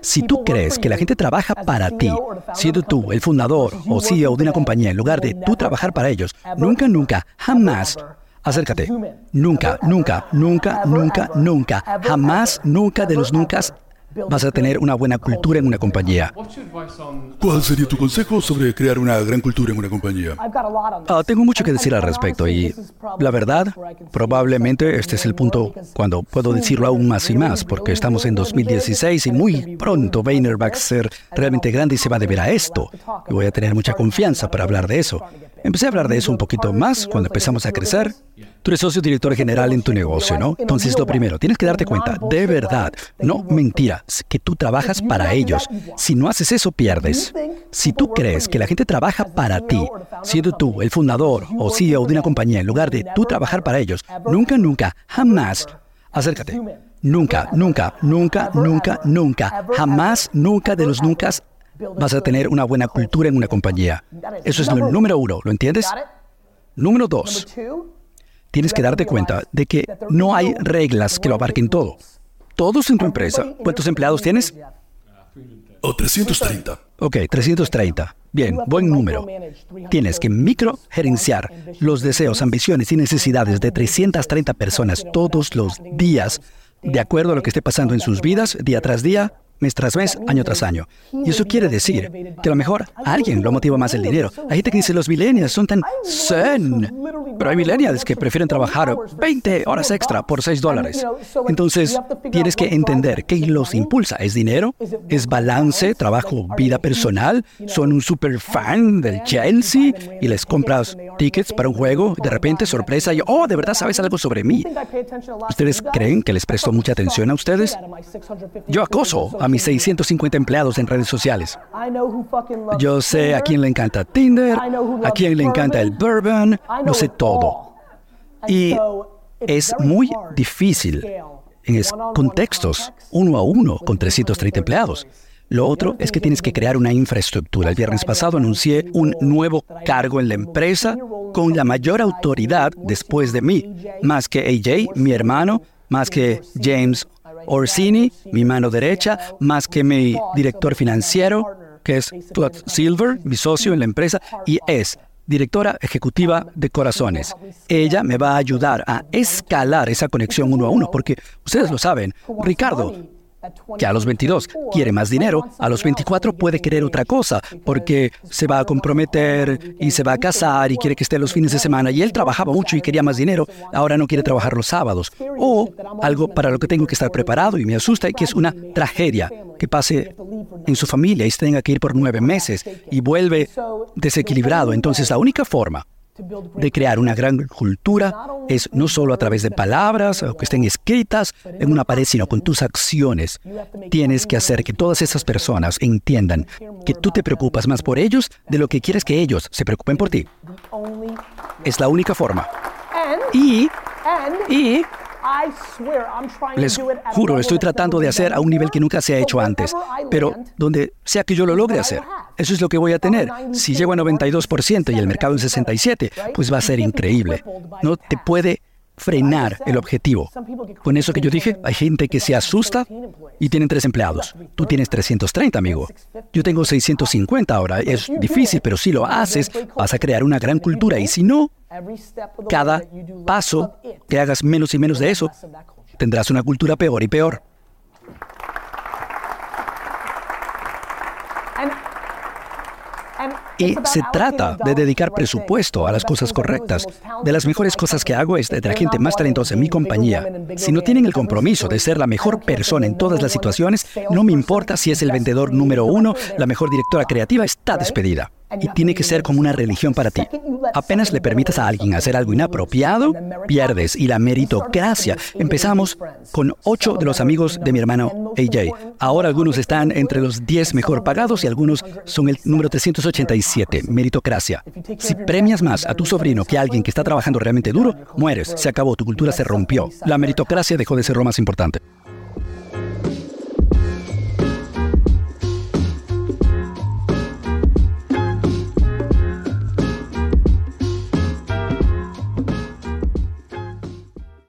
Si tú crees que la gente trabaja para ti, siendo tú el fundador o CEO de una compañía en lugar de tú trabajar para ellos, nunca, nunca, jamás Acércate. Nunca, nunca, nunca, nunca, nunca, jamás, nunca de los nunca vas a tener una buena cultura en una compañía. ¿Cuál sería tu consejo sobre crear una gran cultura en una compañía? Ah, tengo mucho que decir al respecto y la verdad, probablemente este es el punto cuando puedo decirlo aún más y más, porque estamos en 2016 y muy pronto Vayner va a ser realmente grande y se va a deber a esto. Y voy a tener mucha confianza para hablar de eso. Empecé a hablar de eso un poquito más cuando empezamos a crecer. Tú eres socio director general en tu negocio, ¿no? Entonces, lo primero, tienes que darte cuenta, de verdad, no mentira, que tú trabajas para ellos. Si no haces eso, pierdes. Si tú crees que la gente trabaja para ti, siendo tú el fundador o CEO de una compañía en lugar de tú trabajar para ellos, nunca, nunca, jamás, acércate. Nunca, nunca, nunca, nunca, nunca, jamás, nunca de los nunca vas a tener una buena cultura en una compañía. Eso es lo número uno, ¿lo entiendes? Número dos, tienes que darte cuenta de que no hay reglas que lo abarquen todo. Todos en tu empresa, ¿cuántos empleados tienes? O 330. Ok, 330. Bien, buen número. Tienes que microgerenciar los deseos, ambiciones y necesidades de 330 personas todos los días, de acuerdo a lo que esté pasando en sus vidas, día tras día, mes tras mes, año tras año. Y eso quiere decir que a lo mejor a alguien lo motiva más el dinero. Hay gente que dice los millennials son tan zen, pero hay millennials que prefieren trabajar 20 horas extra por 6 dólares. Entonces, tienes que entender que los impulsa. ¿Es dinero? ¿Es balance, trabajo, vida personal? ¿Son un super fan del Chelsea y les compras tickets para un juego? De repente, sorpresa, y, oh, de verdad sabes algo sobre mí. ¿Ustedes creen que les presto mucha atención a ustedes? Yo acoso a mis 650 empleados en redes sociales. Yo sé a quién le encanta Tinder, a quién le encanta el bourbon, lo sé todo. Y es muy difícil en contextos uno a uno con 330 empleados. Lo otro es que tienes que crear una infraestructura. El viernes pasado anuncié un nuevo cargo en la empresa con la mayor autoridad después de mí, más que AJ, mi hermano, más que James Orsini, mi mano derecha, más que mi director financiero, que es Todd Silver, mi socio en la empresa, y es directora ejecutiva de Corazones. Ella me va a ayudar a escalar esa conexión uno a uno, porque ustedes lo saben, Ricardo que a los 22 quiere más dinero, a los 24 puede querer otra cosa, porque se va a comprometer y se va a casar y quiere que esté los fines de semana. Y él trabajaba mucho y quería más dinero, ahora no quiere trabajar los sábados. O algo para lo que tengo que estar preparado y me asusta, que es una tragedia que pase en su familia y se tenga que ir por nueve meses y vuelve desequilibrado. Entonces la única forma de crear una gran cultura es no solo a través de palabras o que estén escritas en una pared, sino con tus acciones. Tienes que hacer que todas esas personas entiendan que tú te preocupas más por ellos de lo que quieres que ellos se preocupen por ti. Es la única forma. Y, y les juro, estoy tratando de hacer a un nivel que nunca se ha hecho antes, pero donde sea que yo lo logre hacer. Eso es lo que voy a tener. Si llego a 92% y el mercado en 67%, pues va a ser increíble. No te puede frenar el objetivo. Con eso que yo dije, hay gente que se asusta y tienen tres empleados. Tú tienes 330, amigo. Yo tengo 650 ahora. Es difícil, pero si lo haces, vas a crear una gran cultura. Y si no, cada paso que hagas menos y menos de eso, tendrás una cultura peor y peor. Y se trata de dedicar presupuesto a las cosas correctas. De las mejores cosas que hago es de la gente más talentosa en mi compañía. Si no tienen el compromiso de ser la mejor persona en todas las situaciones, no me importa si es el vendedor número uno, la mejor directora creativa, está despedida y tiene que ser como una religión para ti. Apenas le permitas a alguien hacer algo inapropiado, pierdes. Y la meritocracia. Empezamos con ocho de los amigos de mi hermano AJ. Ahora algunos están entre los diez mejor pagados y algunos son el número 387, meritocracia. Si premias más a tu sobrino que a alguien que está trabajando realmente duro, mueres. Se acabó, tu cultura se rompió. La meritocracia dejó de ser lo más importante.